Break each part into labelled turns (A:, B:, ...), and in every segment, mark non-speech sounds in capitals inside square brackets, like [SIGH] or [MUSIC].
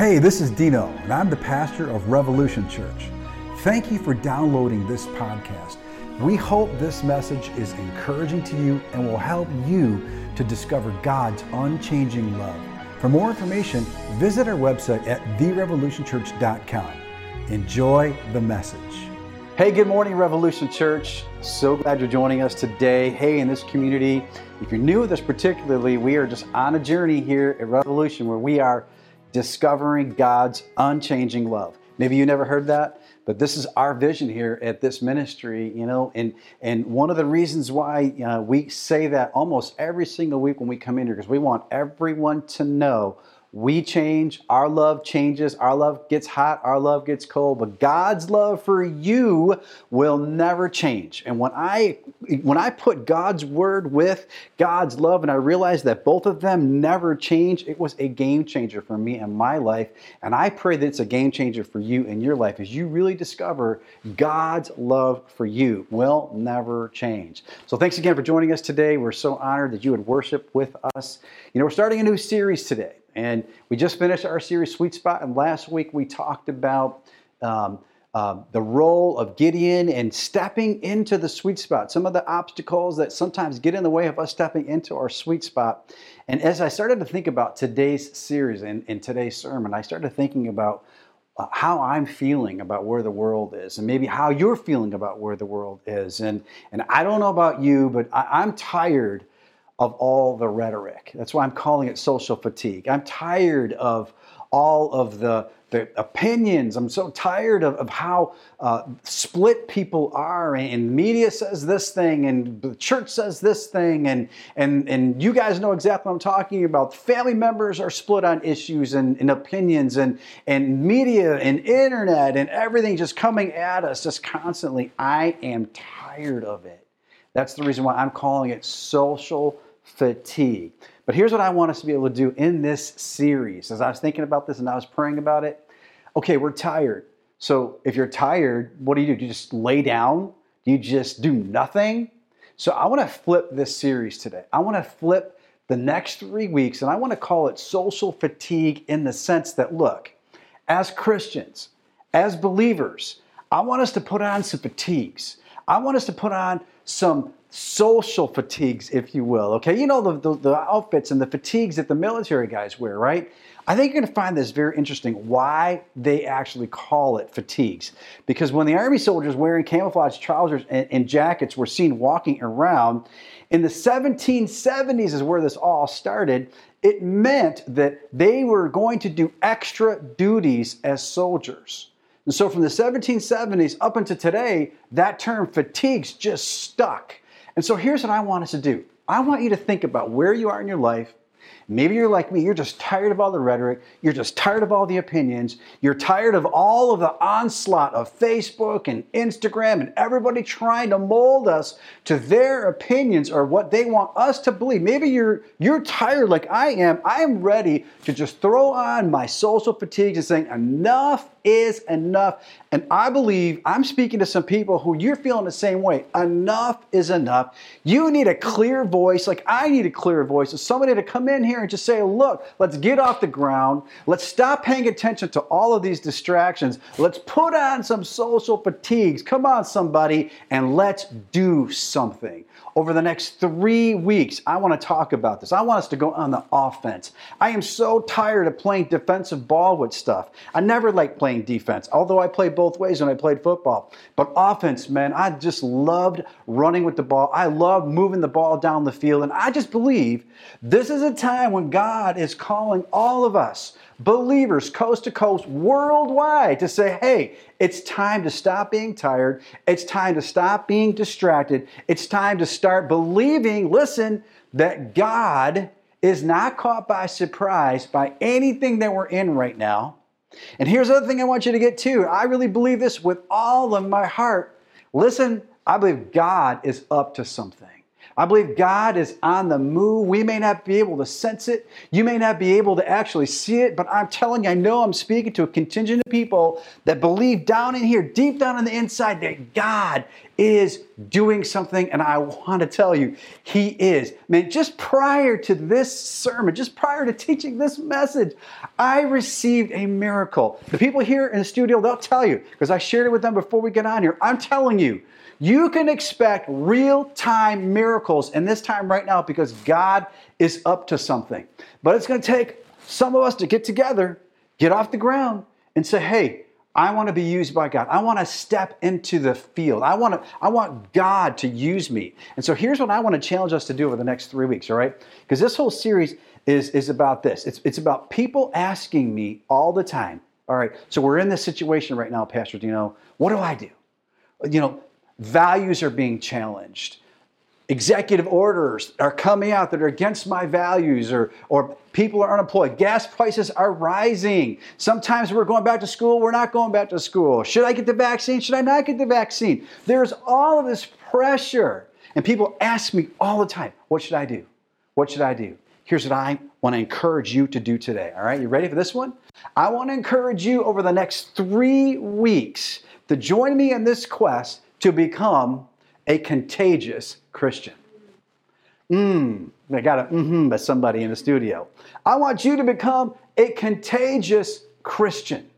A: Hey, this is Dino, and I'm the pastor of Revolution Church. Thank you for downloading this podcast. We hope this message is encouraging to you and will help you to discover God's unchanging love. For more information, visit our website at therevolutionchurch.com. Enjoy the message. Hey, good morning, Revolution Church. So glad you're joining us today. Hey, in this community, if you're new with us particularly, we are just on a journey here at Revolution where we are discovering God's unchanging love. Maybe you never heard that, but this is our vision here at this ministry, you know, and and one of the reasons why uh, we say that almost every single week when we come in here because we want everyone to know we change, our love changes, our love gets hot, our love gets cold, but God's love for you will never change. And when I when I put God's word with God's love and I realized that both of them never change, it was a game changer for me and my life. And I pray that it's a game changer for you in your life as you really discover God's love for you will never change. So thanks again for joining us today. We're so honored that you would worship with us. You know, we're starting a new series today. And we just finished our series, Sweet Spot, and last week we talked about um, uh, the role of Gideon and stepping into the sweet spot, some of the obstacles that sometimes get in the way of us stepping into our sweet spot. And as I started to think about today's series and, and today's sermon, I started thinking about uh, how I'm feeling about where the world is, and maybe how you're feeling about where the world is. And, and I don't know about you, but I, I'm tired of all the rhetoric. That's why I'm calling it social fatigue. I'm tired of all of the, the opinions. I'm so tired of, of how uh, split people are. And media says this thing, and the church says this thing, and, and, and you guys know exactly what I'm talking about. Family members are split on issues and, and opinions, and, and media and internet and everything just coming at us just constantly. I am tired of it. That's the reason why I'm calling it social fatigue. But here's what I want us to be able to do in this series. As I was thinking about this and I was praying about it, okay, we're tired. So if you're tired, what do you do? Do you just lay down? Do you just do nothing? So I want to flip this series today. I want to flip the next three weeks and I want to call it social fatigue in the sense that, look, as Christians, as believers, I want us to put on some fatigues. I want us to put on some social fatigues, if you will. Okay, you know the, the, the, outfits and the fatigues that the military guys wear, right? I think you're going to find this very interesting why they actually call it fatigues. Because when the Army soldiers wearing camouflage trousers and, and jackets were seen walking around, in the 1770s is where this all started. It meant that they were going to do extra duties as soldiers. And so from the 1770s up until today, that term fatigues just stuck. And so here's what I want us to do. I want you to think about where you are in your life Maybe you're like me, you're just tired of all the rhetoric, you're just tired of all the opinions, you're tired of all of the onslaught of Facebook and Instagram and everybody trying to mold us to their opinions or what they want us to believe. Maybe you're you're tired like I am. I am ready to just throw on my social fatigues and saying enough is enough. And I believe I'm speaking to some people who you're feeling the same way. Enough is enough. You need a clear voice, like I need a clear voice, of somebody to come in here and just say, look, let's get off the ground. Let's stop paying attention to all of these distractions. Let's put on some social fatigues. Come on, somebody, and let's do something. Over the next three weeks, I want to talk about this. I want us to go on the offense. I am so tired of playing defensive ball with stuff. I never liked playing defense, although I played both ways when I played football. But offense, man, I just loved running with the ball. I loved moving the ball down the field. And I just believe this is a time when God is calling all of us believers coast to coast worldwide to say, hey, it's time to stop being tired. It's time to stop being distracted. It's time to start believing, listen, that God is not caught by surprise by anything that we're in right now. And here's the other thing I want you to get to. I really believe this with all of my heart. Listen, I believe God is up to something. I believe God is on the move. We may not be able to sense it. You may not be able to actually see it, but I'm telling you, I know I'm speaking to a contingent of people that believe down in here, deep down on the inside, that God is doing something, and I want to tell you, He is. Man, just prior to this sermon, just prior to teaching this message, I received a miracle. The people here in the studio, they'll tell you, because I shared it with them before we get on here. I'm telling you, you can expect real time miracles in this time right now because God is up to something. But it's going to take some of us to get together, get off the ground, and say, hey, I want to be used by God. I want to step into the field. I want to I want God to use me. And so here's what I want to challenge us to do over the next 3 weeks, all right? Because this whole series is is about this. It's it's about people asking me all the time. All right. So we're in this situation right now, Pastor Dino. What do I do? You know, values are being challenged. Executive orders are coming out that are against my values or, or people are unemployed. Gas prices are rising. Sometimes we're going back to school we're not going back to school. Should i get the vaccine? Should i not get the vaccine? There's all of this pressure. And people ask me all the time what should i do? What should i do? Here's what i want to encourage you to do today all right? You ready for this one? I want to encourage you over the next three weeks to join me in this quest to become a contagious Christian. Mmm, I got a mm-hmm by somebody in the studio. I want you to become a contagious Christian.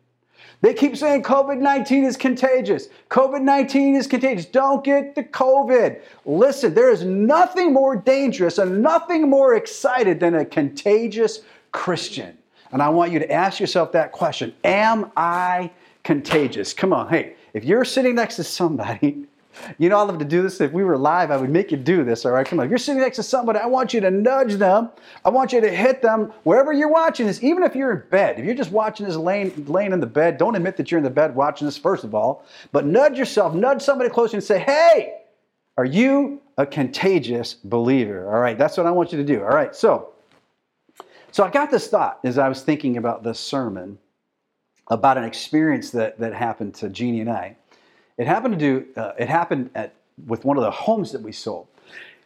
A: They keep saying COVID 19 is contagious. COVID 19 is contagious. Don't get the COVID. Listen, there is nothing more dangerous and nothing more excited than a contagious Christian. And I want you to ask yourself that question Am I contagious? Come on, hey, if you're sitting next to somebody [LAUGHS] you know, I love to do this. If we were live, I would make you do this. All right, come on. If you're sitting next to somebody, I want you to nudge them. I want you to hit them wherever you're watching this, even if you're in bed. If you're just watching this laying, laying in the bed, don't admit that you're in the bed watching this, first of all. But nudge yourself, nudge somebody close and say, hey, are you a contagious believer? All right, that's what I want you to do. All right, so, so I got this thought as I was thinking about this sermon about an experience that, that happened to Jeannie and I. It happened to do. Uh, it happened at with one of the homes that we sold.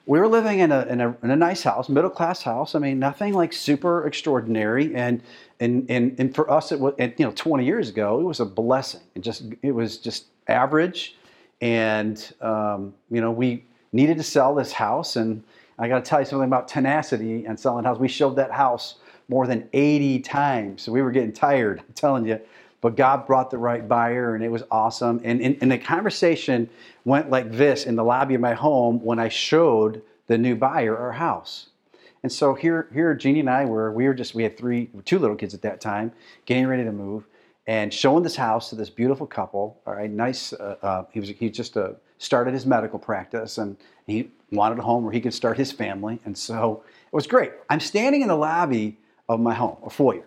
A: We were living in a, in a, in a nice house, middle class house. I mean, nothing like super extraordinary. And and and, and for us, it was you know 20 years ago, it was a blessing. It just it was just average, and um, you know we needed to sell this house. And I got to tell you something about tenacity and selling houses. We showed that house more than 80 times, so we were getting tired. [LAUGHS] I'm telling you but God brought the right buyer and it was awesome. And, and, and the conversation went like this in the lobby of my home when I showed the new buyer our house. And so here, here Jeannie and I were, we were just, we had three, two little kids at that time, getting ready to move and showing this house to this beautiful couple. All right, nice. Uh, uh, he was he just uh, started his medical practice and he wanted a home where he could start his family. And so it was great. I'm standing in the lobby of my home, a foyer,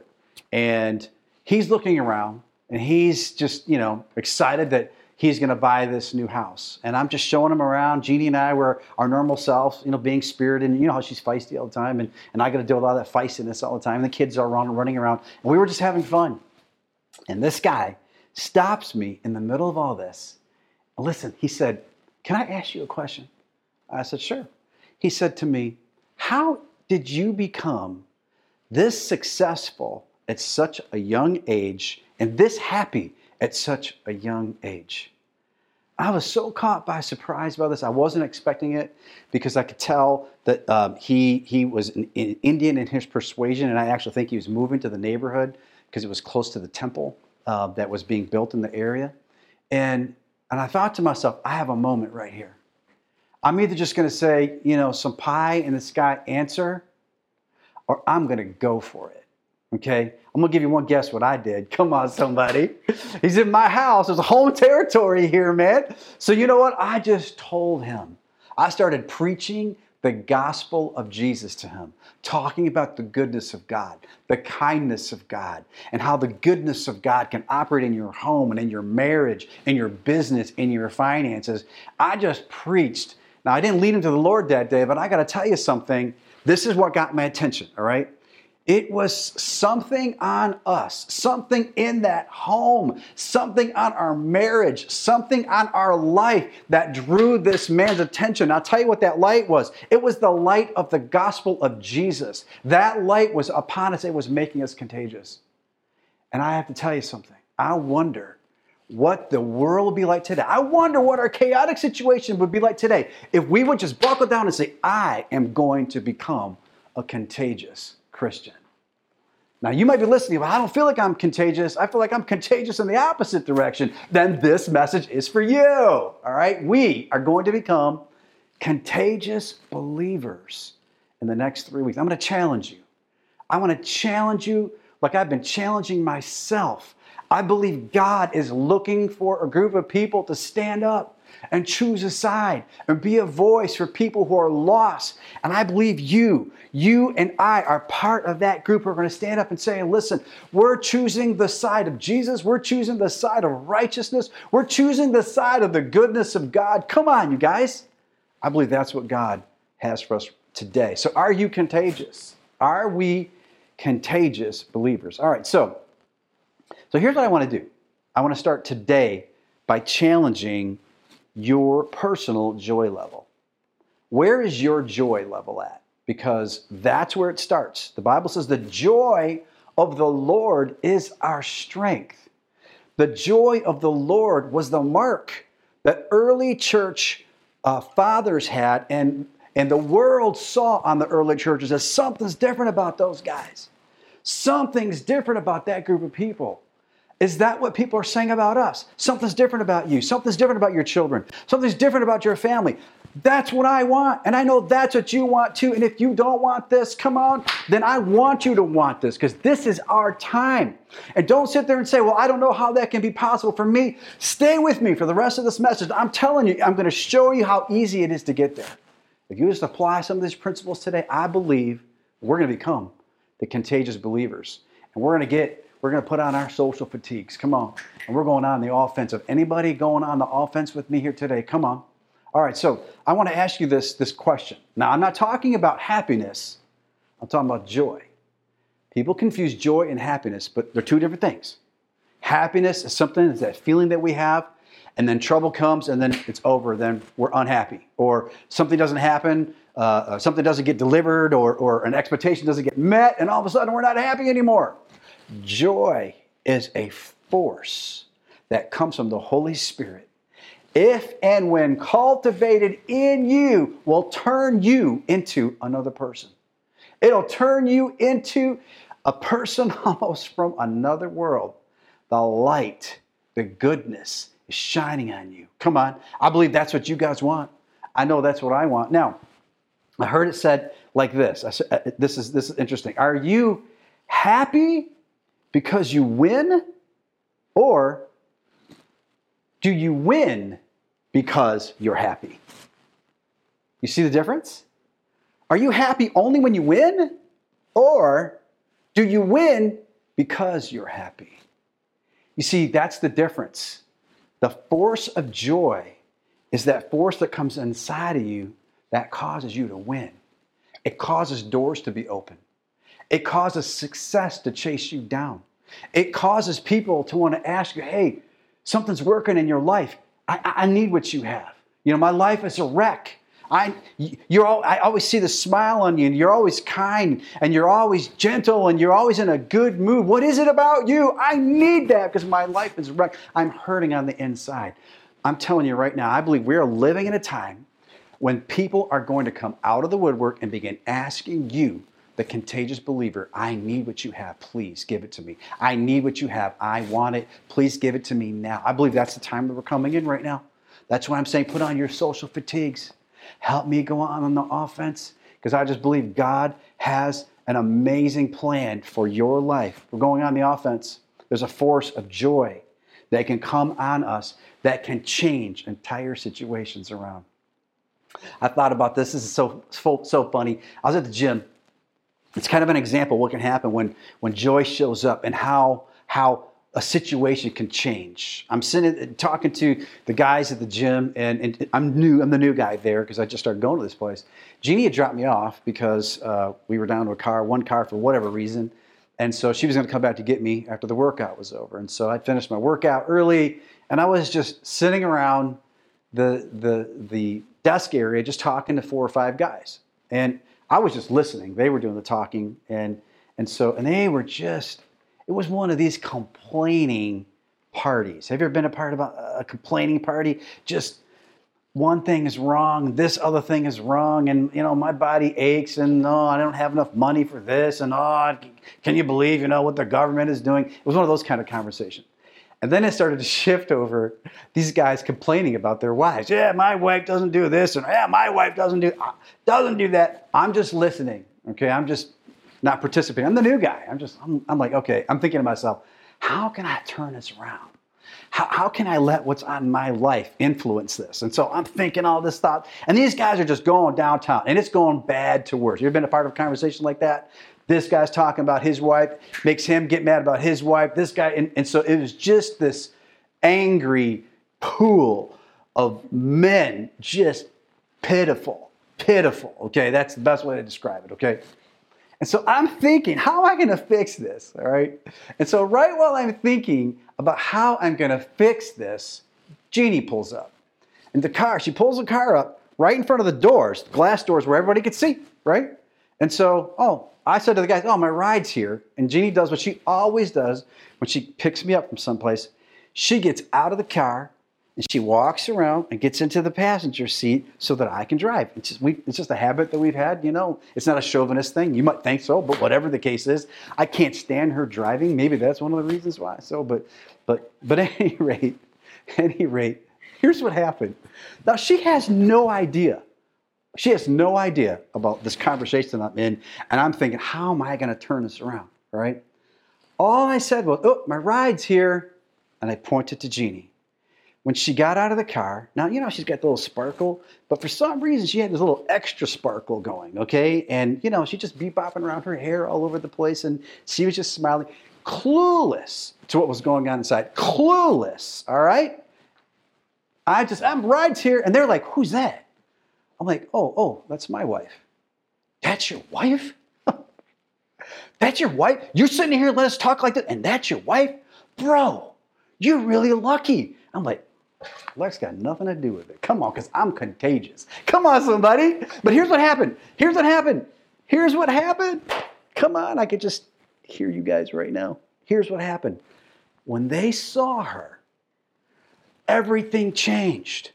A: and he's looking around and he's just you know excited that he's going to buy this new house. And i'm just showing him around. Jeannie and i were our normal selves you know being spirited and you know how she's feisty all the time and, and i got to deal with all that feistiness all the time and the kids are running, running around. And we were just having fun. And this guy stops me in the middle of all this. Listen he said can i ask you a question i said sure he said to me how did you become this successful at such a young age and this happy at such a young age. I was so caught by surprise by this. I wasn't expecting it because I could tell that um, he he was an, an Indian in his persuasion, and I actually think he was moving to the neighborhood because it was close to the temple uh, that was being built in the area. And and I thought to myself, I have a moment right here. I'm either just going to say, you know, some pie in the sky answer, or I'm going to go for it. Okay, I'm gonna give you one guess what I did. [LAUGHS] Come on, somebody. He's in my house. A home territory here, man. So you know what? I just told him. I started preaching the gospel of Jesus to him, talking about the goodness of God, the kindness of God, and how the goodness of God can operate in your home and in your marriage, in your business, in your finances. I just preached. Now, I didn't lead him to the Lord that day, but I got to tell you something. This is what got my attention, all right? It was something on us, something in that home, something on our marriage, something on our life that drew this man's attention. I'll tell you what that light was. It was the light of the gospel of Jesus. That light was upon us, it was making us contagious. And I have to tell you something. I wonder what the world would be like today. I wonder what our chaotic situation would be like today if we would just buckle down and say, I am going to become a contagious Christian. Now, you might be listening, but I don't feel like I'm contagious. I feel like I'm contagious in the opposite direction. Then this message is for you. All right? We are going to become contagious believers in the next three weeks. I'm going to challenge you. I want to challenge you like I've been challenging myself. I believe God is looking for a group of people to stand up and choose a side and be a voice for people who are lost. And I believe you, you and I are part of that group who are going to stand up and say, listen, we're choosing the side of Jesus. We're choosing the side of righteousness. We're choosing the side of the goodness of God. Come on, you guys. I believe that's what God has for us today. So are you contagious? Are we contagious believers? All right, so so here's what I want to do. I want to start today by challenging your personal joy level. Where is your joy level at? Because that's where it starts. The Bible says the joy of the Lord is our strength. The joy of the Lord was the mark that early church uh, fathers had, and, and the world saw on the early churches as something's different about those guys. Something's different about that group of people. Is that what people are saying about us? Something's different about you. Something's different about your children. Something's different about your family. That's what I want. And I know that's what you want too. And if you don't want this, come on, then I want you to want this because this is our time. And don't sit there and say, well, I don't know how that can be possible for me. Stay with me for the rest of this message. I'm telling you, I'm going to show you how easy it is to get there. If you just apply some of these principles today, I believe we're going to become the contagious believers. And we're going to get we're going to put on our social fatigues. Come on. And we're going on the offensive. Anybody going on the offense with me here today? Come on. All right, so I want to ask you this, this question. Now, I'm not talking about happiness, I'm talking about joy. People confuse joy and happiness, but they're two different things. Happiness is something, it's that feeling that we have, and then trouble comes, and then it's over, then we're unhappy. Or something doesn't happen, uh, uh something doesn't get delivered, or, or an expectation doesn't get met, and all of a sudden we're not happy anymore. Joy is a force that comes from the Holy Spirit. If and when cultivated in you, will turn you into another person. It'll turn you into a person [LAUGHS] almost from another world. The light, the goodness is shining on you. Come on. I believe that's what you guys want. I know that's what I want. Now, I heard it said like this. I said, uh, this is this is interesting. Are you happy because you win? Or do you win because you're happy? You see the difference? Are you happy only when you win? Or do you win because you're happy? You see, that's the difference. The force of joy is that force that comes inside of you that causes you to win. It causes doors to be open. It causes success to chase you down. It causes people to want to ask you, hey, something's working in your life. I, I need what you have. You know, my life is a wreck. I, you're all, I always see the smile on you, and you're always kind, and you're always gentle, and you're always in a good mood. What is it about you? I need that because my life is wrecked. I'm hurting on the inside. I'm telling you right now, I believe we are living in a time when people are going to come out of the woodwork and begin asking you the contagious believer, I need what you have. Please give it to me. I need what you have. I want it. Please give it to me now. I believe that's the time that we're coming in right now. That's why I'm saying put on your social fatigues. Help me go on on the offense because I just believe God has an amazing plan for your life. We're going on the offense. There's a force of joy that can come on us that can change entire situations around. I thought about this. This is so, so, so funny. I was at the gym it's kind of an example of what can happen when, when joy shows up and how, how a situation can change. I'm sitting talking to the guys at the gym, and, and I'm new. I'm the new guy there because I just started going to this place. Jeannie had dropped me off because uh, we were down to a car, one car for whatever reason, and so she was going to come back to get me after the workout was over. And so I finished my workout early, and I was just sitting around the the the desk area, just talking to four or five guys, and I was just listening. They were doing the talking, and and so and they were just. It was one of these complaining parties. Have you ever been a part of a, a complaining party? Just one thing is wrong, this other thing is wrong, and you know my body aches, and oh, I don't have enough money for this, and oh, can you believe you know what the government is doing? It was one of those kind of conversations. And then it started to shift over these guys complaining about their wives. Yeah, my wife doesn't do this, and yeah, my wife doesn't do uh, doesn't do that. I'm just listening. Okay, I'm just not participating. I'm the new guy. I'm just I'm, I'm like okay. I'm thinking to myself, how can I turn this around? How, how can I let what's on my life influence this? And so I'm thinking all this thought, and these guys are just going downtown, and it's going bad to worse. You've been a part of a conversation like that? This guy's talking about his wife, makes him get mad about his wife. This guy, and, and so it was just this angry pool of men, just pitiful, pitiful. Okay, that's the best way to describe it. Okay. And so I'm thinking, how am I going to fix this? All right. And so, right while I'm thinking about how I'm going to fix this, Jeannie pulls up. And the car, she pulls the car up right in front of the doors, glass doors where everybody could see, right? And so, oh, I said to the guys, oh, my ride's here. And Jeannie does what she always does when she picks me up from someplace. She gets out of the car and she walks around and gets into the passenger seat so that I can drive. It's just, we, it's just a habit that we've had, you know. It's not a chauvinist thing. You might think so, but whatever the case is, I can't stand her driving. Maybe that's one of the reasons why. So, but, but, but [LAUGHS] at any rate, at any rate, here's what happened. Now she has no idea. She has no idea about this conversation I'm in, and I'm thinking, how am I going to turn this around? Right? All I said was, "Oh, my ride's here," and I pointed to Jeannie when she got out of the car, now, you know, she's got the little sparkle, but for some reason she had this little extra sparkle going, okay? And, you know, she just be bopping around her hair all over the place and she was just smiling, clueless to what was going on inside. Clueless, all right? I just, I'm rides here, and they're like, who's that? I'm like, oh, oh, that's my wife. That's your wife? [LAUGHS] that's your wife? You're sitting here let us talk like that, and that's your wife? Bro, you're really lucky. I'm like, Lex got nothing to do with it. Come on, because I'm contagious. Come on, somebody. But here's what happened. Here's what happened. Here's what happened. Come on, I could just hear you guys right now. Here's what happened. When they saw her, everything changed.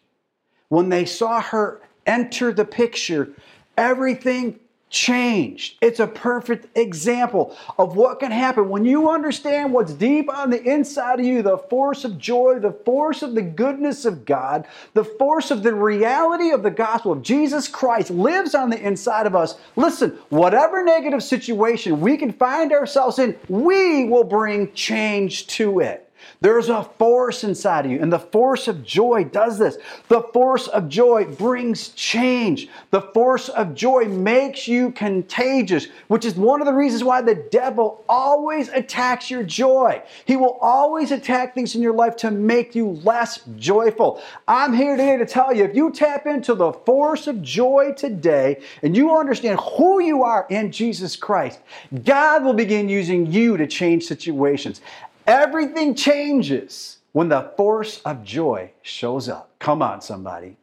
A: When they saw her enter the picture, everything changed. It's a perfect example of what can happen when you understand what's deep on the inside of you the force of joy, the force of the goodness of God, the force of the reality of the gospel of Jesus Christ lives on the inside of us. Listen, whatever negative situation we can find ourselves in, we will bring change to it. There's a force inside of you, and the force of joy does this. The force of joy brings change. The force of joy makes you contagious, which is one of the reasons why the devil always attacks your joy. He will always attack things in your life to make you less joyful. I'm here today to tell you if you tap into the force of joy today and you understand who you are in Jesus Christ, God will begin using you to change situations. Everything changes when the force of joy shows up. Come on, somebody.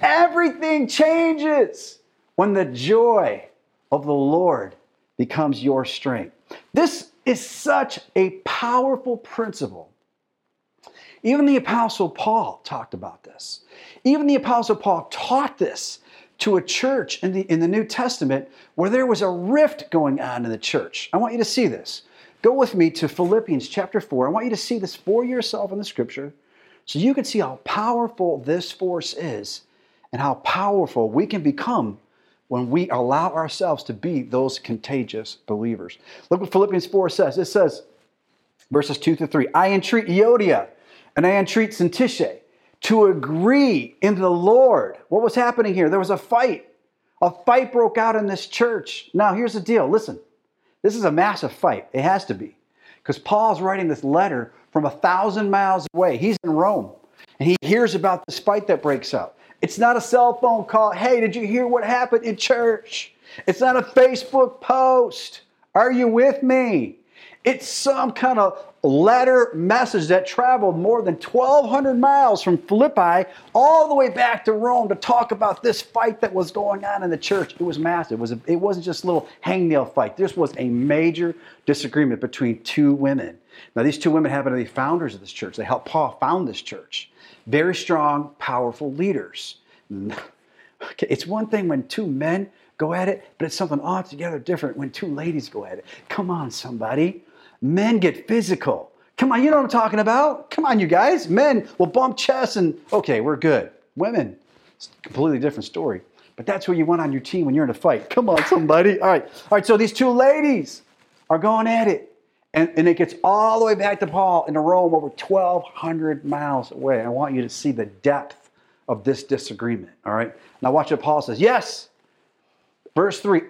A: Everything changes when the joy of the Lord becomes your strength. This is such a powerful principle. Even the Apostle Paul talked about this. Even the Apostle Paul taught this to a church in the, in the New Testament where there was a rift going on in the church. I want you to see this. Go with me to Philippians chapter 4. I want you to see this for yourself in the scripture so you can see how powerful this force is and how powerful we can become when we allow ourselves to be those contagious believers. Look what Philippians 4 says. It says, verses 2 to 3 I entreat Euodia and I entreat Syntyche to agree in the Lord. What was happening here? There was a fight. A fight broke out in this church. Now, here's the deal listen. This is a massive fight. It has to be. Because Paul's writing this letter from a thousand miles away. He's in Rome and he hears about this fight that breaks out. It's not a cell phone call. Hey, did you hear what happened in church? It's not a Facebook post. Are you with me? It's some kind of letter message that traveled more than 1,200 miles from Philippi all the way back to Rome to talk about this fight that was going on in the church. It was massive. It, was a, it wasn't just a little hangnail fight. This was a major disagreement between two women. Now, these two women happen to be founders of this church. They helped Paul found this church. Very strong, powerful leaders. [LAUGHS] Okay, it's one thing when two men go at it, but it's something altogether different when two ladies go at it. Come on, somebody. Men get physical. Come on, you know what I'm talking about? Come on, you guys. Men will bump chests and, okay, we're good. Women, it's a completely different story. But that's who you want on your team when you're in a fight. Come on, somebody. All right. All right, so these two ladies are going at it. And, and it gets all the way back to Paul in Rome, over 1,200 miles away. I want you to see the depth of this disagreement. All right. Now, watch what Paul says. Yes. Verse 3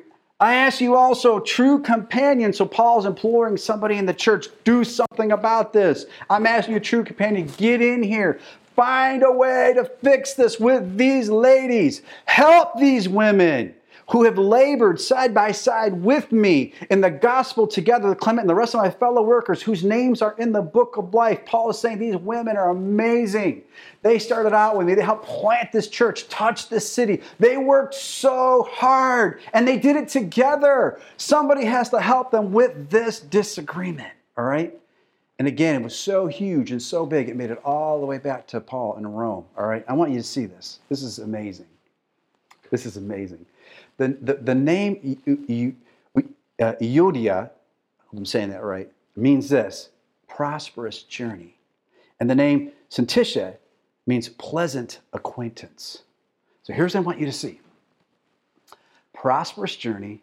A: I ask you also, true companion. So Paul's imploring somebody in the church, do something about this. I'm asking you, true companion, get in here. Find a way to fix this with these ladies. Help these women who have labored side by side with me in the gospel together, the Clement and the rest of my fellow workers whose names are in the book of life. Paul is saying these women are amazing. They started out with me, they helped plant this church, touch this city. They worked so hard and they did it together. Somebody has to help them with this disagreement, all right? And again, it was so huge and so big, it made it all the way back to Paul in Rome. All right, I want you to see this. This is amazing. This is amazing. The, the, the name uh, Euodia, I'm saying that right, means this prosperous journey. And the name Syntyche means pleasant acquaintance. So here's what I want you to see prosperous journey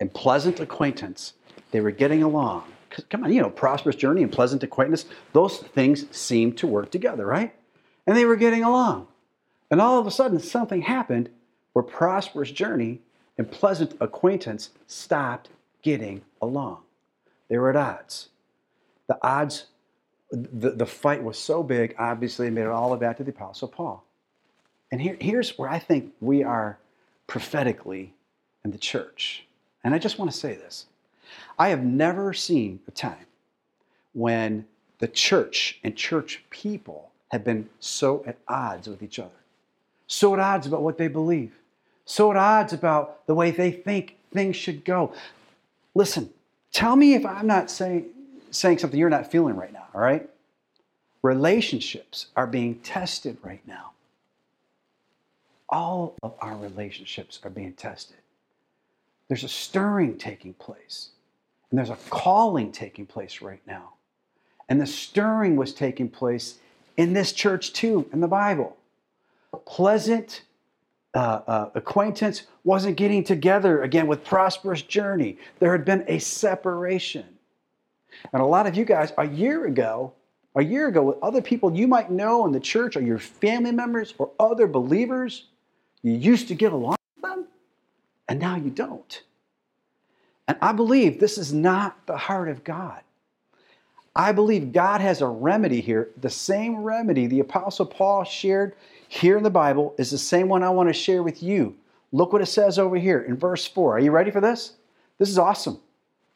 A: and pleasant acquaintance. They were getting along. Come on, you know, prosperous journey and pleasant acquaintance, those things seem to work together, right? And they were getting along. And all of a sudden, something happened where prosperous journey and pleasant acquaintance stopped getting along. They were at odds. The odds, the, the fight was so big, obviously, it made it all back to the Apostle Paul. And here, here's where I think we are prophetically in the church. And I just want to say this I have never seen a time when the church and church people have been so at odds with each other, so at odds about what they believe so at odds about the way they think things should go. Listen, tell me if I'm not saying, saying something you're not feeling right now, all right? Relationships are being tested right now. All of our relationships are being tested. There's a stirring taking place, and there's a calling taking place right now. And the stirring was taking place in this church too, in the Bible. Pleasant uh, uh, acquaintance wasn't getting together again with prosperous journey. There had been a separation. And a lot of you guys, a year ago, a year ago, with other people you might know in the church or your family members or other believers, you used to get along with them, and now you don't. And I believe this is not the heart of God. I believe God has a remedy here, the same remedy the Apostle Paul shared here in the Bible is the same one I want to share with you. Look what it says over here in verse 4. Are you ready for this? This is awesome.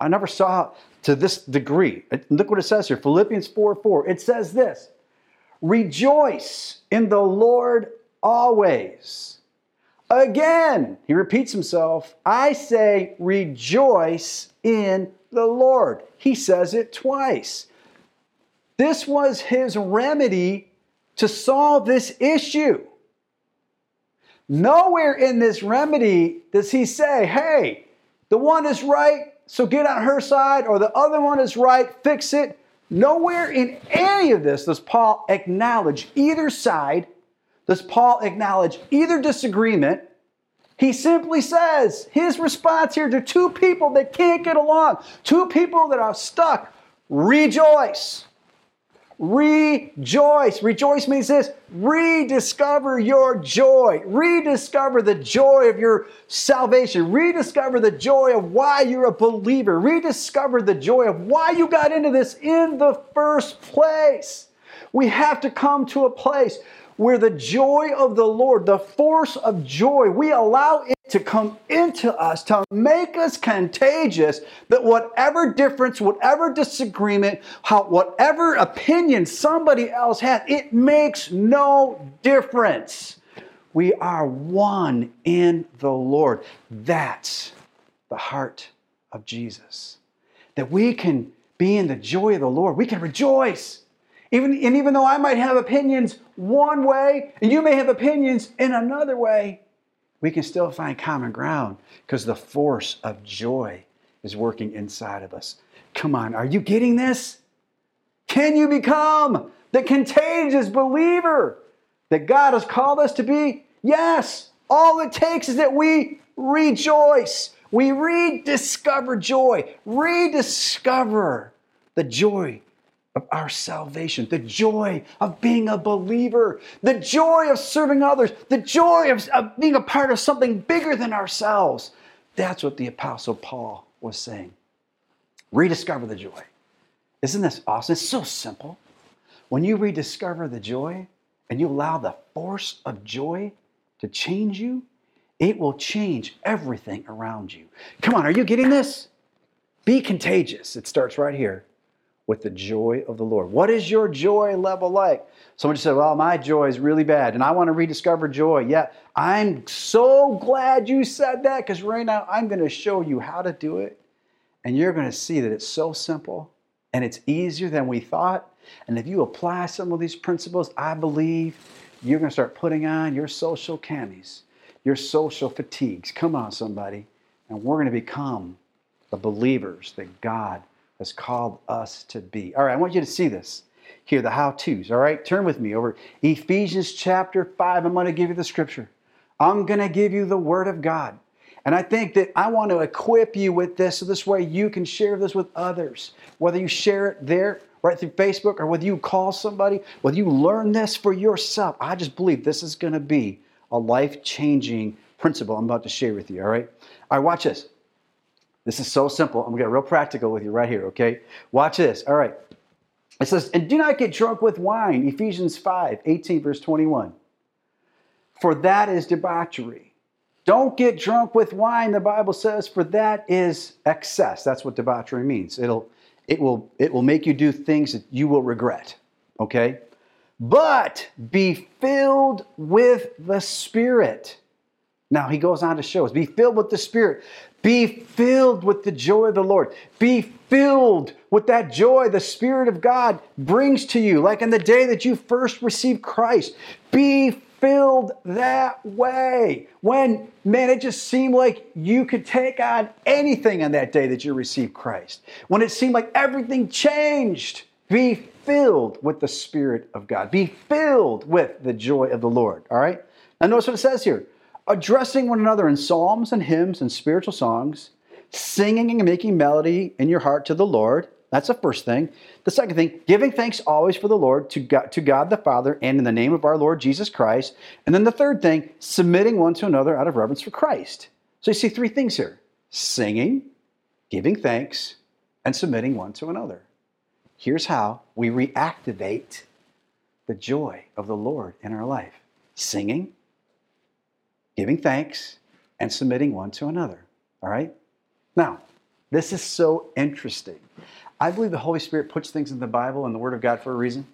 A: I never saw to this degree. Look what it says here Philippians 4 4. It says this Rejoice in the Lord always. Again, he repeats himself, I say, rejoice in the Lord. He says it twice. This was his remedy to solve this issue. Nowhere in this remedy does he say, hey, the one is right, so get on her side, or the other one is right, fix it. Nowhere in any of this does Paul acknowledge either side, does Paul acknowledge either disagreement. He simply says his response here to two people that can't get along, two people that are stuck, rejoice. Rejoice. Rejoice means this rediscover your joy. Rediscover the joy of your salvation. Rediscover the joy of why you're a believer. Rediscover the joy of why you got into this in the first place. We have to come to a place where the joy of the Lord, the force of joy, we allow it to come into us to make us contagious that whatever difference, whatever disagreement, how, whatever opinion somebody else has, it makes no difference. We are one in the Lord. That's the heart of Jesus. That we can be in the joy of the Lord. We can rejoice. Even, and even though I might have opinions one way and you may have opinions in another way, we can still find common ground because the force of joy is working inside of us. Come on, are you getting this? Can you become the contagious believer that God has called us to be? Yes. All it takes is that we rejoice. We rediscover joy, rediscover the joy of our salvation, the joy of being a believer, the joy of serving others, the joy of, of, being a part of something bigger than ourselves. That's what the Apostle Paul was saying. Rediscover the joy. Isn't this awesome? It's so simple. When you rediscover the joy and you allow the force of joy to change you, it will change everything around you. Come on, are you getting this? Be contagious. It starts right here with the joy of the Lord. What is your joy level like? Somebody said, Well, my joy is really bad and I want to rediscover joy. Yeah, I'm so glad you said that because right now I'm going to show you how to do it. And you're going to see that it's so simple and it's easier than we thought. And if you apply some of these principles, I believe you're going to start putting on your social camis, your social fatigues. Come on, somebody. And we're going to become the believers that God has called us to be. All right, I want you to see this here, the how to's. All right, turn with me over Ephesians chapter 5. I'm going to give you the scripture. I'm going to give you the word of God. And I think that I want to equip you with this so this way you can share this with others. Whether you share it there right through Facebook or whether you call somebody, whether you learn this for yourself, I just believe this is going to be a life changing principle I'm about to share with you. All right? All right, watch this. This is so simple. I'm going to get real practical with you right here, okay? Watch this. All right. It says, and do not get drunk with wine, Ephesians 5, 18, verse 21. For that is debauchery. Don't get drunk with wine, the Bible says, for that is excess. That's what debauchery means. It'll it will, it will make you do things that you will regret. Okay? But be filled with the Spirit. Now he goes on to show us be filled with the Spirit. Be filled with the joy of the Lord. Be filled with that joy the Spirit of God brings to you, like in the day that you first received Christ. Be filled that way. When, man, it just seemed like you could take on anything on that day that you received Christ. When it seemed like everything changed, be filled with the Spirit of God. Be filled with the joy of the Lord. All right? Now, notice what it says here addressing one another in psalms and hymns and spiritual songs, singing and making melody in your heart to the Lord that's the first thing. The second thing, giving thanks always for the Lord to God, to God the Father and in the name of our Lord Jesus Christ. And then the third thing, submitting one to another out of reverence for Christ. So you see three things here singing, giving thanks, and submitting one to another. Here's how we reactivate the joy of the Lord in our life singing, giving thanks, and submitting one to another. All right? Now, this is so interesting. I believe the Holy Spirit puts things in the Bible and the Word of God for a reason.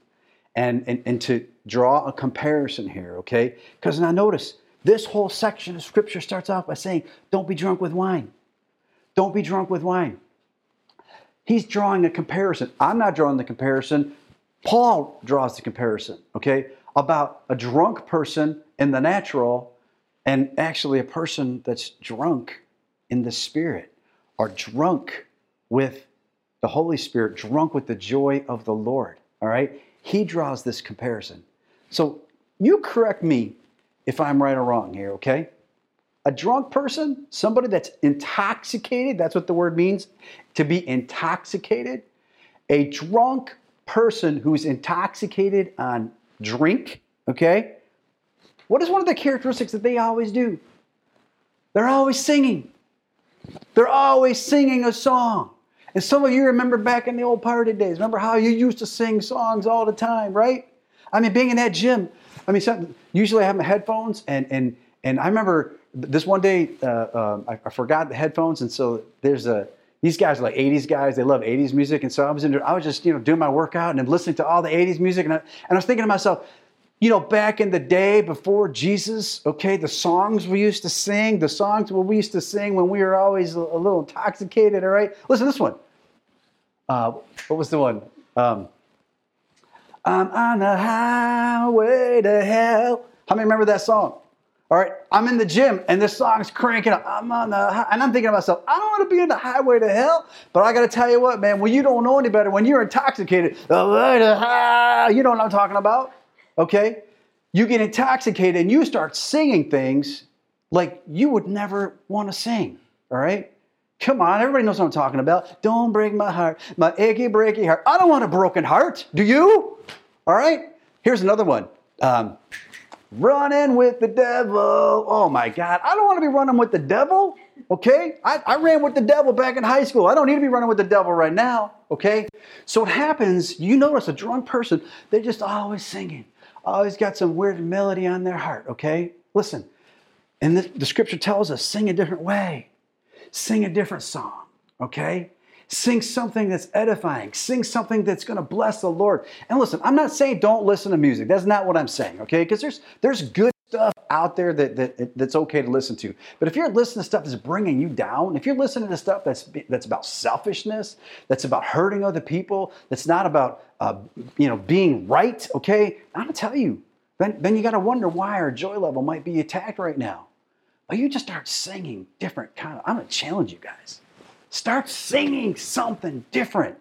A: And, and, and to draw a comparison here, okay? Because now notice, this whole section of Scripture starts off by saying, don't be drunk with wine. Don't be drunk with wine. He's drawing a comparison. I'm not drawing the comparison. Paul draws the comparison, okay, about a drunk person in the natural and actually a person that's drunk in the spirit or drunk with the Holy Spirit drunk with the joy of the Lord. All right? He draws this comparison. So you correct me if I'm right or wrong here, okay? A drunk person, somebody that's intoxicated, that's what the word means, to be intoxicated. A drunk person who's intoxicated on drink, okay? What is one of the characteristics that they always do? They're always singing. They're always singing a song. And some of you remember back in the old party days, remember how you used to sing songs all the time, right? I mean, being in that gym, I mean, usually I have my headphones, and and and I remember this one day uh, um, I, I, forgot the headphones, and so there's a these guys are like 80s guys. They love 80s music, and so I was into, I was just you know doing my workout and listening to all the 80s music, and I, and I was thinking to myself, you know, back in the day before Jesus, okay, the songs we used to sing, the songs we used to sing when we were always a, little intoxicated. All right, listen to this one. Uh, what was the one? Um, I'm on the highway to hell. How many remember that song? All right, I'm in the gym and this song's cranking up. I'm on the and I'm thinking to myself, I don't want to be on the highway to hell, but I got to tell you what, man, when you don't know any better, when you're intoxicated, the to hell, you know what I'm talking about, okay? You get intoxicated and you start singing things like you would never want to sing, all right? Come on, everybody knows what I'm talking about. Don't break my heart, my achy, breaky heart. I don't want a broken heart. Do you? All right. Here's another one. Um, running with the devil. Oh my God. I don't want to be running with the devil. Okay. I, I ran with the devil back in high school. I don't need to be running with the devil right now. Okay. So what happens, you notice a drunk person, they're just always singing, always got some weird melody on their heart. Okay. Listen. And the, the scripture tells us sing a different way sing a different song, okay? Sing something that's edifying. Sing something that's going to bless the Lord. And listen, I'm not saying don't listen to music. That's not what I'm saying, okay? Because there's there's good stuff out there that, that that's okay to listen to. But if you're listening to stuff that's bringing you down, if you're listening to stuff that's that's about selfishness, that's about hurting other people, that's not about uh, you know being right, okay? I'm gonna tell you, then then you got to wonder why our joy level might be attacked right now. But you just start singing different kind of, I'm gonna challenge you guys. Start singing something different.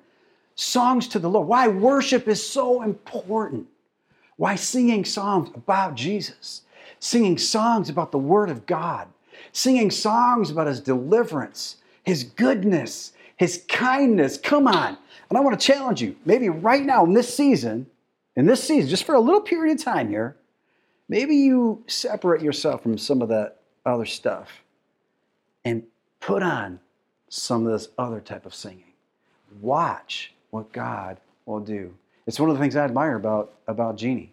A: Songs to the Lord. Why worship is so important. Why singing songs about Jesus. Singing songs about the Word of God. Singing songs about His deliverance, His goodness, His kindness. Come on. And I want to challenge you, maybe right now in this season, in this season, just for a little period of time here, maybe you separate yourself from some of that other stuff and put on some of this other type of singing. Watch what God will do. It's one of the things I admire about, about Jeannie.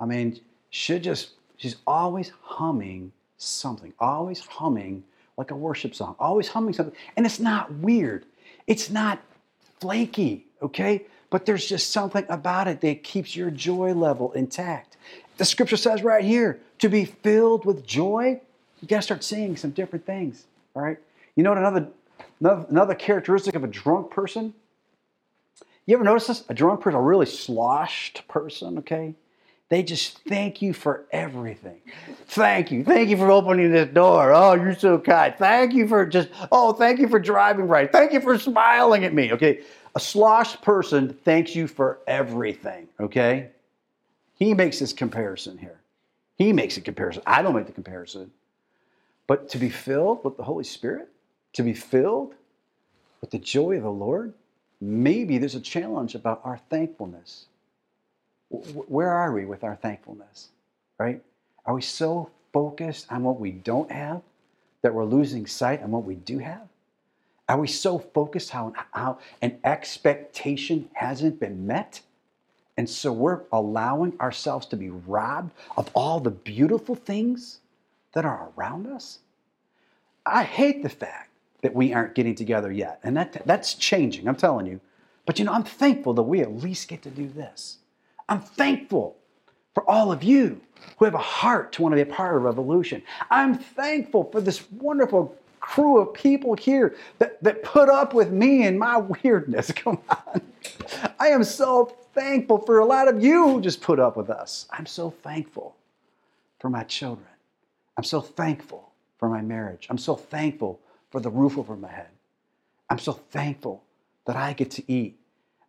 A: I mean, she just, she's always humming something, always humming like a worship song, always humming something. And it's not weird, it's not flaky, okay? But there's just something about it that keeps your joy level intact. The scripture says right here to be filled with joy you got to start seeing some different things, all right? You know what another, another, another characteristic of a drunk person? You ever notice this? A drunk person, a really sloshed person, okay? They just thank you for everything. Thank you. Thank you for opening this door. Oh, you're so kind. Thank you for just, oh, thank you for driving right. Thank you for smiling at me. Okay. A sloshed person thanks you for everything. Okay. He makes this comparison here. He makes a comparison. I don't make the comparison. But to be filled with the Holy Spirit, to be filled with the joy of the Lord, maybe there's a challenge about our thankfulness. Where are we with our thankfulness? Right? Are we so focused on what we don't have that we're losing sight on what we do have? Are we so focused how, how an expectation hasn't been met? And so we're allowing ourselves to be robbed of all the beautiful things that are around us. I hate the fact that we aren't getting together yet. And that, that's changing, I'm telling you. But you know, I'm thankful that we at least get to do this. I'm thankful for all of you who have a heart to want to be a part of revolution. I'm thankful for this wonderful crew of people here that, that put up with me and my [LAUGHS] weirdness. Come on. I am so thankful for a lot of you who just put up with us. I'm so thankful for my children. I'm so thankful for my marriage. I'm so thankful for the roof over my head. I'm so thankful that I get to eat.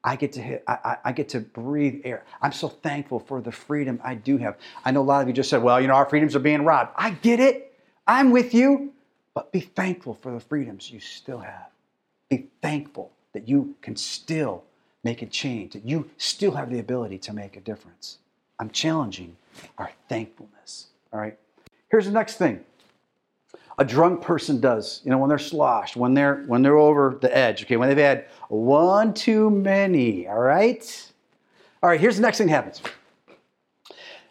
A: I get to hit, I, I, get to breathe air. I'm so thankful for the freedom I do have. I know a lot of you just said, well, you know, our freedoms are being robbed. I get it. I'm with you. But be thankful for the freedoms you still have. Be thankful that you can still make a change, that you still have the ability to make a difference. I'm challenging our thankfulness. All right. Here's the next thing a drunk person does, you know, when they're sloshed, when they're when they're over the edge, okay, when they've had one too many, all right? All right, here's the next thing that happens.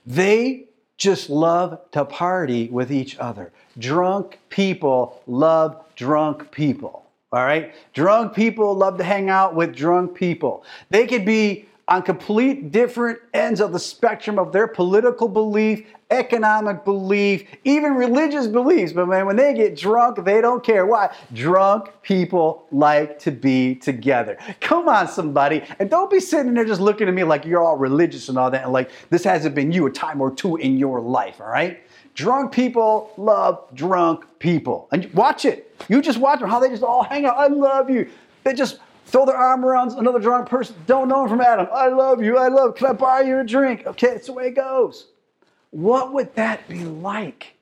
A: They just love to party with each other. Drunk people love drunk people. All right? Drunk people love to hang out with drunk people. They could be on complete different ends of the spectrum of their political belief, economic belief, even religious beliefs. But man, when they get drunk, they don't care. Why? Drunk people like to be together. Come on, somebody. And don't be sitting there just looking at me like you're all religious and all that, and like this hasn't been you a time or two in your life, all right? Drunk people love drunk people. And watch it. You just watch them, how they just all hang out. I love you. They just throw their arm around another drunk person, don't know him from Adam. I love you, I love, can I buy you a drink? Okay, it's the way it goes. What would that be like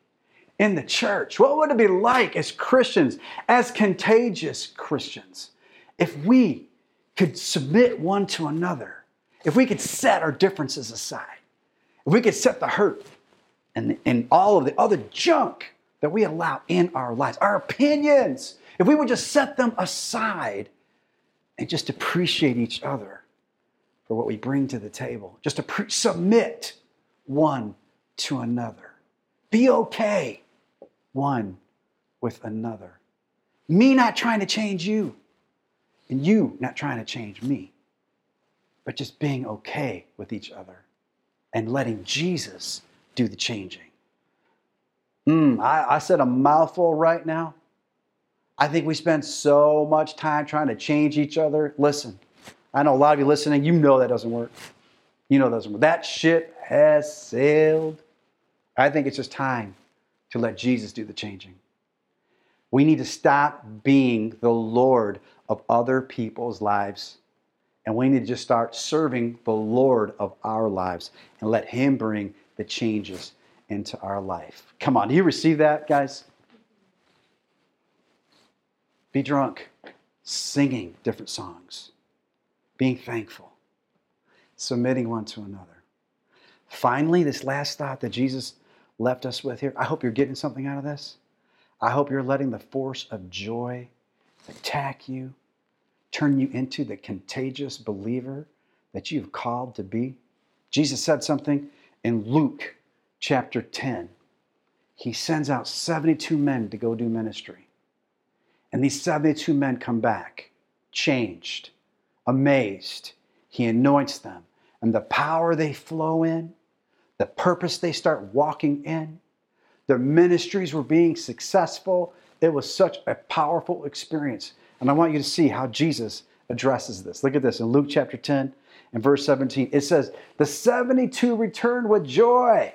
A: in the church? What would it be like as Christians, as contagious Christians, if we could submit one to another, if we could set our differences aside, if we could set the hurt and, and all of the other junk that we allow in our lives, our opinions, if we would just set them aside and just appreciate each other for what we bring to the table. Just to submit one to another. Be okay one with another. Me not trying to change you, and you not trying to change me, but just being okay with each other and letting Jesus do the changing. Mm, I, I said a mouthful right now. I think we spend so much time trying to change each other. Listen, I know a lot of you listening, you know that doesn't work. You know that doesn't work. That ship has sailed. I think it's just time to let Jesus do the changing. We need to stop being the Lord of other people's lives. And we need to just start serving the Lord of our lives and let Him bring the changes into our life. Come on, do you receive that, guys? Be drunk, singing different songs, being thankful, submitting one to another. Finally, this last thought that Jesus left us with here, I hope you're getting something out of this. I hope you're letting the force of joy attack you, turn you into the contagious believer that you've called to be. Jesus said something in Luke chapter 10. He sends out 72 men to go do ministry. And these 72 men come back, changed, amazed. He anoints them. And the power they flow in, the purpose they start walking in, their ministries were being successful. It was such a powerful experience. And I want you to see how Jesus addresses this. Look at this in Luke chapter 10 and verse 17. It says, The 72 returned with joy,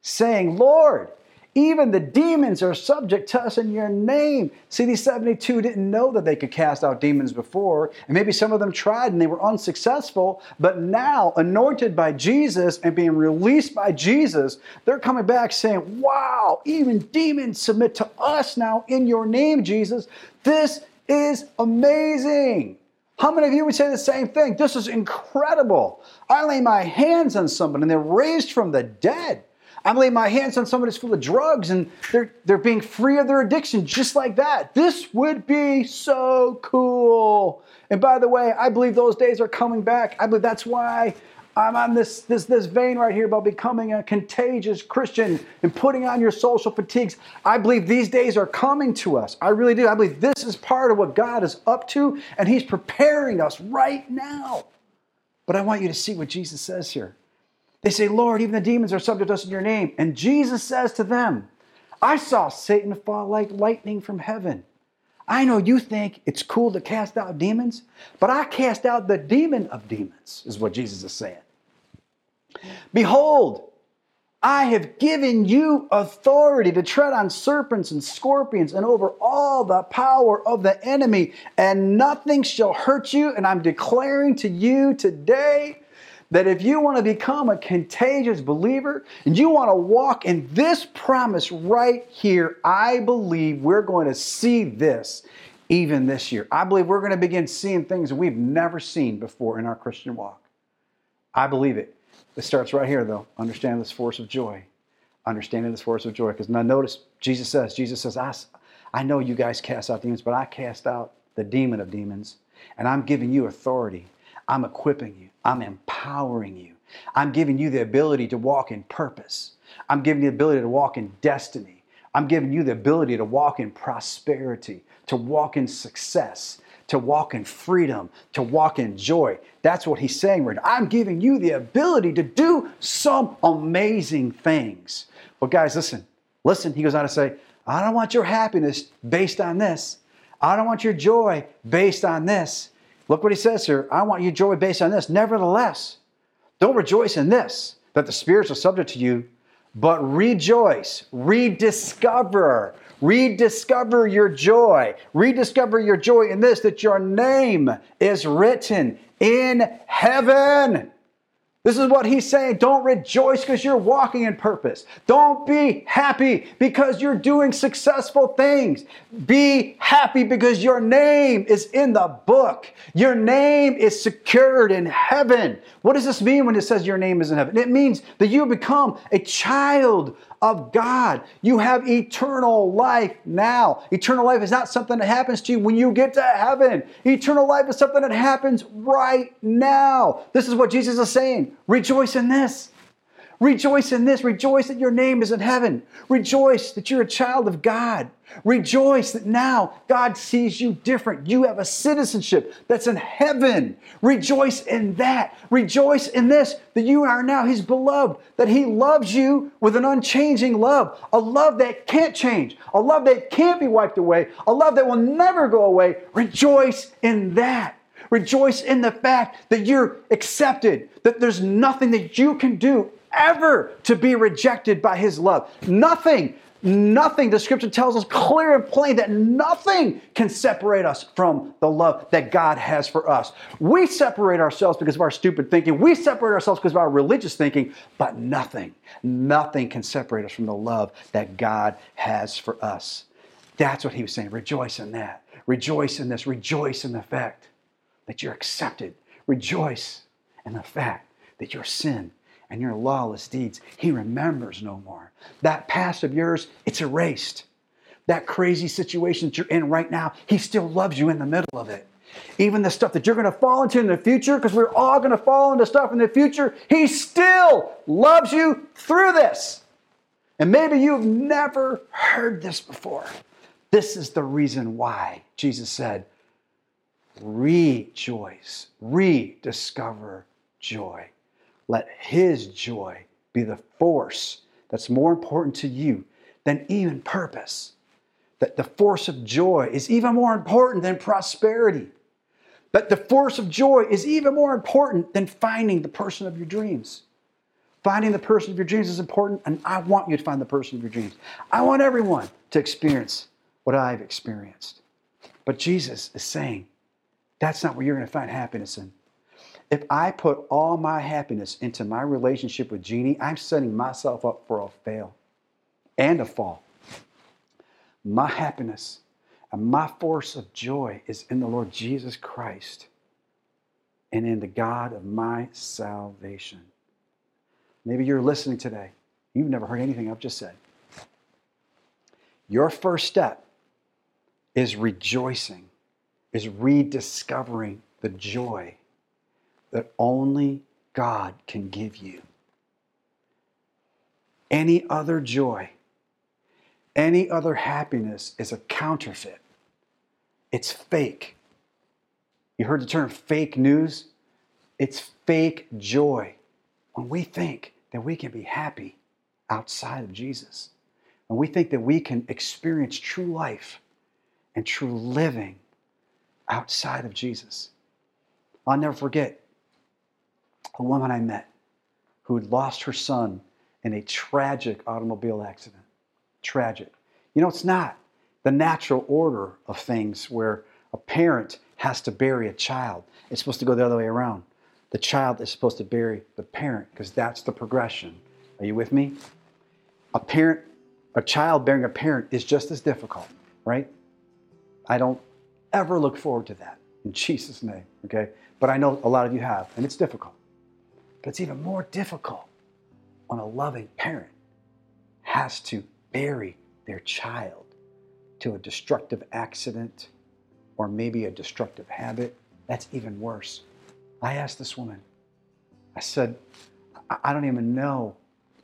A: saying, Lord, even the demons are subject to us in your name. See, these 72 didn't know that they could cast out demons before, and maybe some of them tried and they were unsuccessful, but now, anointed by Jesus and being released by Jesus, they're coming back saying, Wow, even demons submit to us now in your name, Jesus. This is amazing. How many of you would say the same thing? This is incredible. I lay my hands on someone and they're raised from the dead. I'm laying my hands on someone who's full of drugs and they're, they're being free of their addiction just like that. This would be so cool. And by the way, I believe those days are coming back. I believe that's why I'm on this, this, this vein right here about becoming a contagious Christian and putting on your social fatigues. I believe these days are coming to us. I really do. I believe this is part of what God is up to, and He's preparing us right now. But I want you to see what Jesus says here. They say, Lord, even the demons are subject to us in your name. And Jesus says to them, I saw Satan fall like lightning from heaven. I know you think it's cool to cast out demons, but I cast out the demon of demons, is what Jesus is saying. Behold, I have given you authority to tread on serpents and scorpions and over all the power of the enemy, and nothing shall hurt you. And I'm declaring to you today that if you want to become a contagious believer and you want to walk in this promise right here, I believe we're going to see this even this year. I believe we're going to begin seeing things we've never seen before in our Christian walk. I believe it. It starts right here, though. Understand this force of joy. Understanding this force of joy. Because now notice, Jesus says, Jesus says, I, I know you guys cast out demons, but I cast out the demon of demons, and I'm giving you authority I'm equipping you, I'm empowering you I'm giving you the ability to walk in purpose. I'm giving you the ability to walk in destiny. I'm giving you the ability to walk in prosperity, to walk in success, to walk in freedom, to walk in joy. That's what he's saying right now. I'm giving you the ability to do some amazing things. But guys, listen, listen. He goes on to say, I don't want your happiness based on this. I don't want your joy based on this. Look what he says here. I want you joy based on this. Nevertheless, don't rejoice in this, that the spirits are subject to you, but rejoice, rediscover, rediscover your joy. Rediscover your joy in this, that your name is written in heaven. This is what he's saying. Don't rejoice because you're walking in purpose. Don't be happy because you're doing successful things. Be happy because your name is in the book. Your name is secured in heaven. What does this mean when it says your name is in heaven? It means that you become a child of God. You have eternal life now. Eternal life is not something that happens to you when you get to heaven. Eternal life is something that happens right now. This is what Jesus is saying. Rejoice in this. Rejoice in this. Rejoice that your name is in heaven. Rejoice that you're a child of God. Rejoice that now God sees you different. You have a citizenship that's in heaven. Rejoice in that. Rejoice in this that you are now His beloved, that He loves you with an unchanging love, a love that can't change, a love that can't be wiped away, a love that will never go away. Rejoice in that. Rejoice in the fact that you're accepted, that there's nothing that you can do ever to be rejected by His love. Nothing, nothing. The scripture tells us clear and plain that nothing can separate us from the love that God has for us. We separate ourselves because of our stupid thinking, we separate ourselves because of our religious thinking, but nothing, nothing can separate us from the love that God has for us. That's what he was saying. Rejoice in that. Rejoice in this. Rejoice in the fact that you're accepted. Rejoice in the fact that your sin and your lawless deeds, he remembers no more. That past of yours, it's erased. That crazy situation that you're in right now, he still loves you in the middle of it. Even the stuff that you're going to fall into in the future, because we're all going to fall into stuff in the future, he still loves you through this. And maybe you've never heard this before. This is the reason why Jesus said, rejoice, rediscover joy. Let His joy be the force that's more important to you than even purpose. That the force of joy is even more important than prosperity. That the force of joy is even more important than finding the person of your dreams. Finding the person of your dreams is important, and I want you to find the person of your dreams. I want everyone to experience what I've experienced. But Jesus is saying that's not where you're going to find happiness in. If I put all my happiness into my relationship with Jeannie, I'm setting myself up for a fail and a fall. My happiness and my force of joy is in the Lord Jesus Christ and in the God of my salvation. Maybe you're listening today. You've never heard anything I've just said. Your first step is rejoicing, is rediscovering the joy that only God can give you. Any other joy, any other happiness is a counterfeit. It's fake. You heard the term fake news? It's fake joy. When we think that we can be happy outside of Jesus, when we think that we can experience true life and true living outside of Jesus. I'll never forget a woman I met who had lost her son in a tragic automobile accident. Tragic. You know, it's not the natural order of things where a parent has to bury a child. It's supposed to go the other way around. The child is supposed to bury the parent because that's the progression. Are you with me? A parent, a child burying a parent is just as difficult, right? I don't ever look forward to that in Jesus' name, okay? But I know a lot of you have, and it's difficult. But it's even more difficult when a loving parent has to bury their child to a destructive accident or maybe a destructive habit. That's even worse. I asked this woman, I said, I don't even know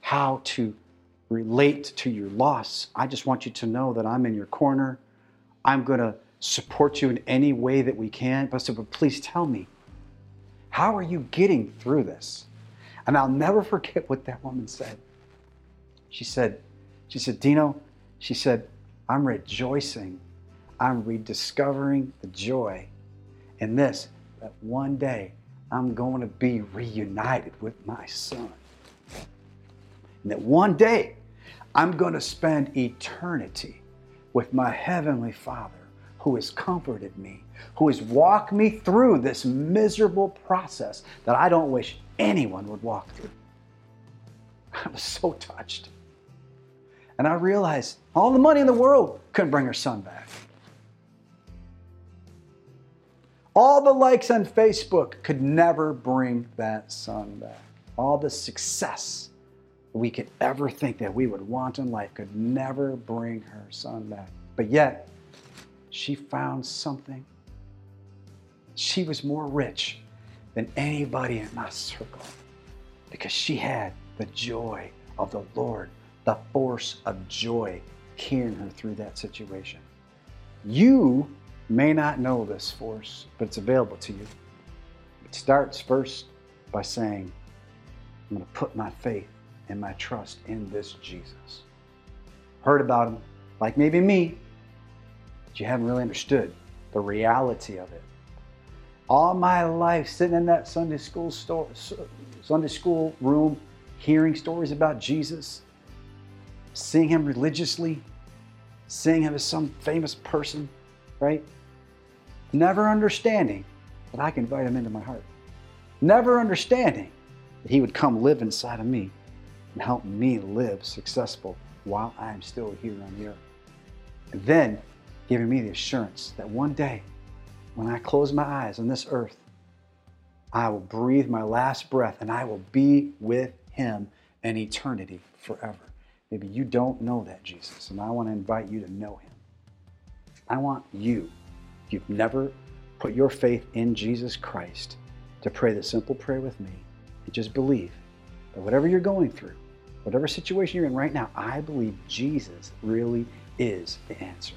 A: how to relate to your loss. I just want you to know that I'm in your corner. I'm going to support you in any way that we can. But but please tell me, how are you getting through this? And I'll never forget what that woman said. She said, she said, Dino, she said, I'm rejoicing. I'm rediscovering the joy in this, that one day I'm going to be reunited with my son. And that one day I'm going to spend eternity with my heavenly Father who has comforted me, who has walked me through this miserable process that I don't wish anyone would walk through. I was so touched. And I realized all the money in the world couldn't bring her son back. All the likes on Facebook could never bring that son back. All the success we could ever think that we would want in life could never bring her son back. But yet, she found something. She was more rich than anybody in my circle because she had the joy of the Lord, the force of joy carrying her through that situation. You may not know this force, but it's available to you. It starts first by saying, I'm going to put my faith and my trust in this Jesus. Heard about him, like maybe me, but you haven't really understood the reality of it. All my life sitting in that Sunday school store, Sunday school room, hearing stories about Jesus, seeing him religiously, seeing him as some famous person, right? Never understanding that I can invite him into my heart. Never understanding that he would come live inside of me and help me live successful while I'm still here on the earth. And then giving me the assurance that one day, when I close my eyes on this earth, I will breathe my last breath and I will be with him in eternity forever. Maybe you don't know that Jesus, and I want to invite you to know him. I want you, if you've never put your faith in Jesus Christ, to pray the simple prayer with me and just believe that whatever you're going through, whatever situation you're in right now, I believe Jesus really is the answer.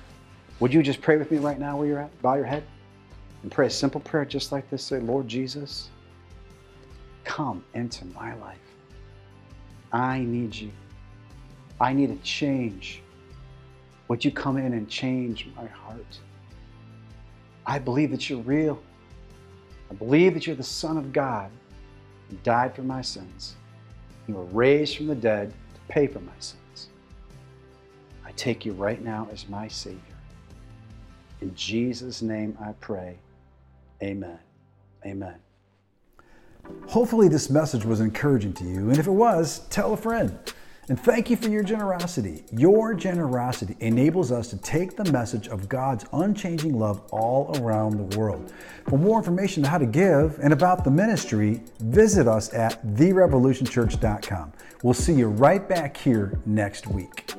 A: Would you just pray with me right now where you're at? Bow your head and pray a simple prayer just like this. Say, Lord Jesus, come into my life. I need you. I need a change. Would you come in and change my heart? I believe that you're real. I believe that you're the Son of God who died for my sins. You were raised from the dead to pay for my sins. I take you right now as my Savior. In Jesus' name I pray. Amen. Amen. Hopefully, this message was encouraging to you, and if it was, tell a friend. And thank you for your generosity. Your generosity enables us to take the message of God's unchanging love all around the world. For more information on how to give and about the ministry, visit us at therevolutionchurch.com. We'll see you right back here next week.